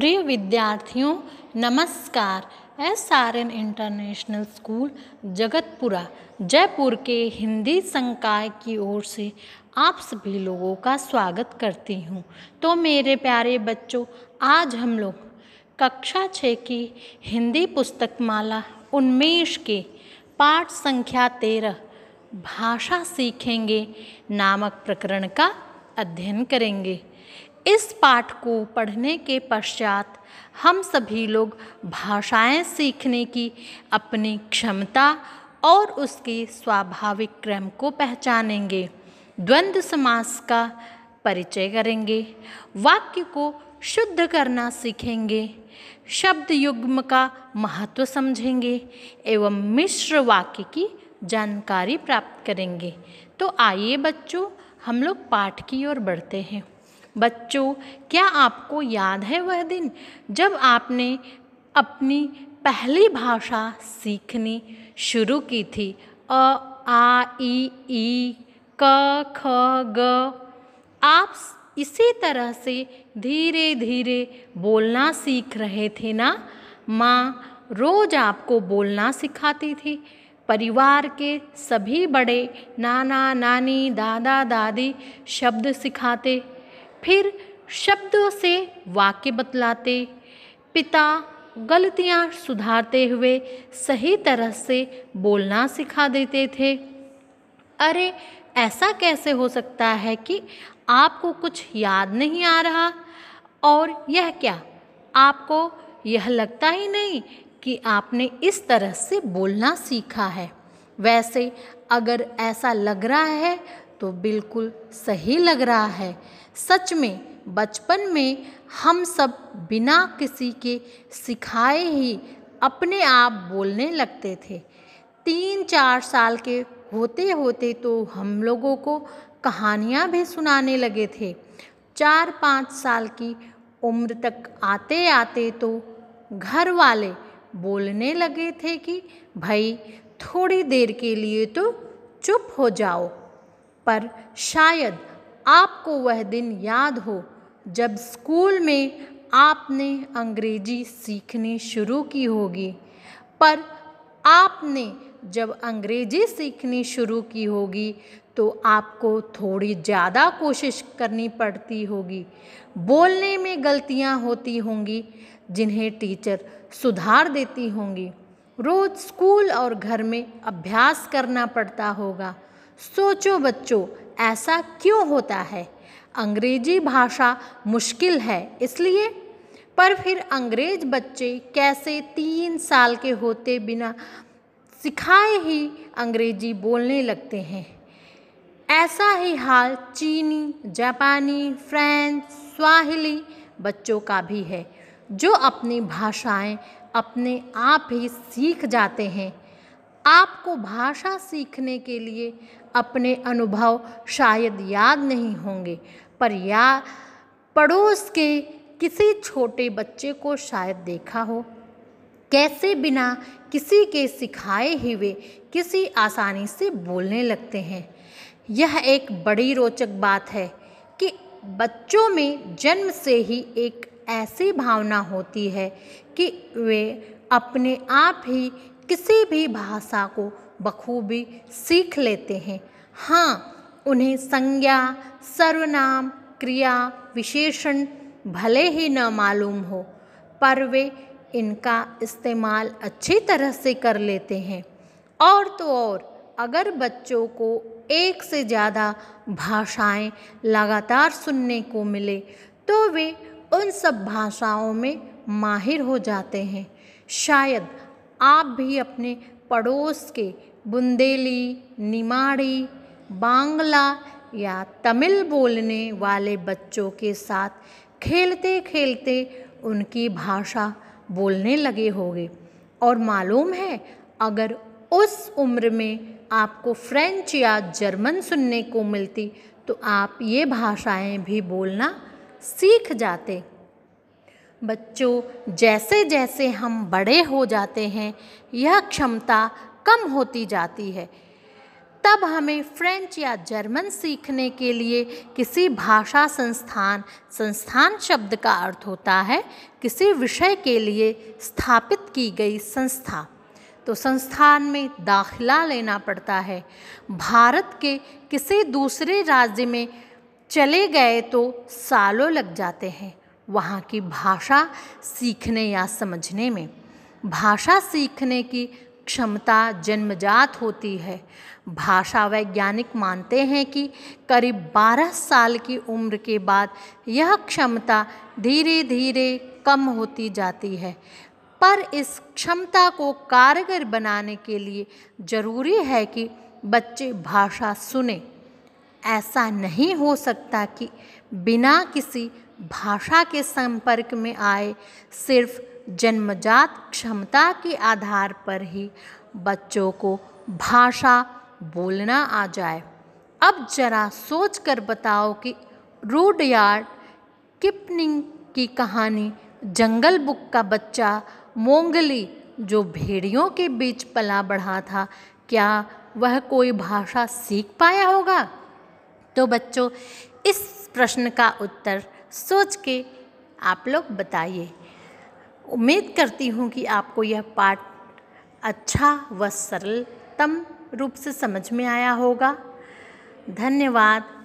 प्रिय विद्यार्थियों, नमस्कार। S R N international school, Jagatpura, Jaipur के हिंदी संकाय की ओर से आप सभी लोगों का स्वागत करती हूँ। तो मेरे प्यारे बच्चों, आज हम लोग कक्षा छः की हिंदी पुस्तक माला उन्मेष के पाठ संख्या तेरह, भाषा सीखेंगे नामक प्रकरण का अध्ययन करेंगे। इस पाठ को पढ़ने के पश्चात हम सभी लोग भाषाएँ सीखने की, अपनी क्षमता और उसके स्वाभाविक क्रम को पहचानेंगे। द्वंद्व समास का परिचय करेंगे, वाक्य को शुद्ध करना सीखेंगे शब्द युग्म का महत्व समझेंगे एवं मिश्र वाक्य की जानकारी प्राप्त करेंगे। तो आइए बच्चों, हम लोग पाठ की ओर बढ़ते हैं। बच्चों, क्या आपको याद है वह दिन जब आपने अपनी पहली भाषा सीखनी शुरू की थी? अ, आ, ई ई, क, ख, ग। आप इसी तरह से धीरे धीरे बोलना सीख रहे थे ना? माँ रोज आपको बोलना सिखाती थी। परिवार के सभी बड़े नाना, नानी, दादा, दादी शब्द सिखाते फिर शब्दों से वाक्य बतलाते, पिता गलतियाँ सुधारते हुए सही तरह से बोलना सिखा देते थे। अरे, ऐसा कैसे हो सकता है कि आपको कुछ याद नहीं आ रहा? और यह क्या? आपको यह लगता ही नहीं कि आपने इस तरह से बोलना सीखा है। वैसे अगर ऐसा लग रहा है तो बिल्कुल सही लग रहा है। सच में बचपन में हम सब बिना किसी के सिखाए ही अपने आप बोलने लगते थे। तीन चार साल के होते होते तो हम लोगों को कहानियाँ भी सुनाने लगे थे। चार पाँच साल की उम्र तक आते आते तो घर वाले बोलने लगे थे कि, भाई, थोड़ी देर के लिए तो चुप हो जाओ। पर शायद आपको वह दिन याद हो जब स्कूल में आपने अंग्रेज़ी सीखनी शुरू की होगी। पर आपने जब अंग्रेज़ी सीखनी शुरू की होगी तो आपको थोड़ी ज़्यादा कोशिश करनी पड़ती होगी। बोलने में गलतियाँ होती होंगी, जिन्हें टीचर सुधार देती होंगी। रोज़ स्कूल और घर में अभ्यास करना पड़ता होगा। सोचो बच्चों, ऐसा क्यों होता है? अंग्रेज़ी भाषा मुश्किल है इसलिए? पर फिर अंग्रेज़ बच्चे कैसे तीन साल के होते बिना सिखाए ही अंग्रेज़ी बोलने लगते हैं? ऐसा ही हाल चीनी, जापानी, फ्रेंच, स्वाहिली बच्चों का भी है, जो अपनी भाषाएँ अपने आप ही सीख जाते हैं। आपको भाषा सीखने के लिए अपने अनुभव शायद याद नहीं होंगे। पर या पड़ोस के किसी छोटे बच्चे को शायद देखा हो। कैसे बिना किसी के सिखाए हुए किसी आसानी से बोलने लगते हैं। यह एक बड़ी रोचक बात है कि बच्चों में जन्म से ही एक ऐसी भावना होती है कि वे अपने आप ही किसी भी भाषा को बखूबी सीख लेते हैं। हाँ उन्हें संज्ञा, सर्वनाम, क्रिया, विशेषण भले ही न मालूम हो, पर वे इनका इस्तेमाल अच्छी तरह से कर लेते हैं। और तो और, अगर बच्चों को एक से ज़्यादा भाषाएँ लगातार सुनने को मिले तो वे उन सब भाषाओं में माहिर हो जाते हैं। शायद आप भी अपने पड़ोस के बुंदेली, निमाड़ी, बांग्ला या तमिल बोलने वाले बच्चों के साथ खेलते खेलते उनकी भाषा बोलने लगे होंगे। और मालूम है, अगर उस उम्र में आपको फ्रेंच या जर्मन सुनने को मिलती तो आप ये भाषाएँ भी बोलना सीख जाते। बच्चों जैसे जैसे हम बड़े हो जाते हैं, यह क्षमता कम होती जाती है। तब हमें फ्रेंच या जर्मन सीखने के लिए किसी भाषा संस्थान संस्थान शब्द का अर्थ होता है, किसी विषय के लिए स्थापित की गई संस्था। तो संस्थान में दाखिला लेना पड़ता है। भारत के किसी दूसरे राज्य में चले गए तो सालों लग जाते हैं वहाँ की भाषा सीखने या समझने में। भाषा सीखने की क्षमता जन्मजात होती है। भाषा वैज्ञानिक मानते हैं कि करीब 12 साल की उम्र के बाद यह क्षमता धीरे धीरे कम होती जाती है। पर इस क्षमता को कारगर बनाने के लिए ज़रूरी है कि बच्चे भाषा सुने। ऐसा नहीं हो सकता कि बिना किसी भाषा के संपर्क में आए सिर्फ़ जन्मजात क्षमता के आधार पर ही बच्चों को भाषा बोलना आ जाए। अब जरा सोच कर बताओ कि रूडयार्ड किपनिंग की कहानी जंगल बुक का बच्चा मोंगली जो भेड़ियों के बीच पला बढ़ा था, क्या वह कोई भाषा सीख पाया होगा? तो बच्चों, इस प्रश्न का उत्तर सोच के आप लोग बताइए। उम्मीद करती हूँ कि आपको यह पाठ अच्छा व सरलतम रूप से समझ में आया होगा। धन्यवाद।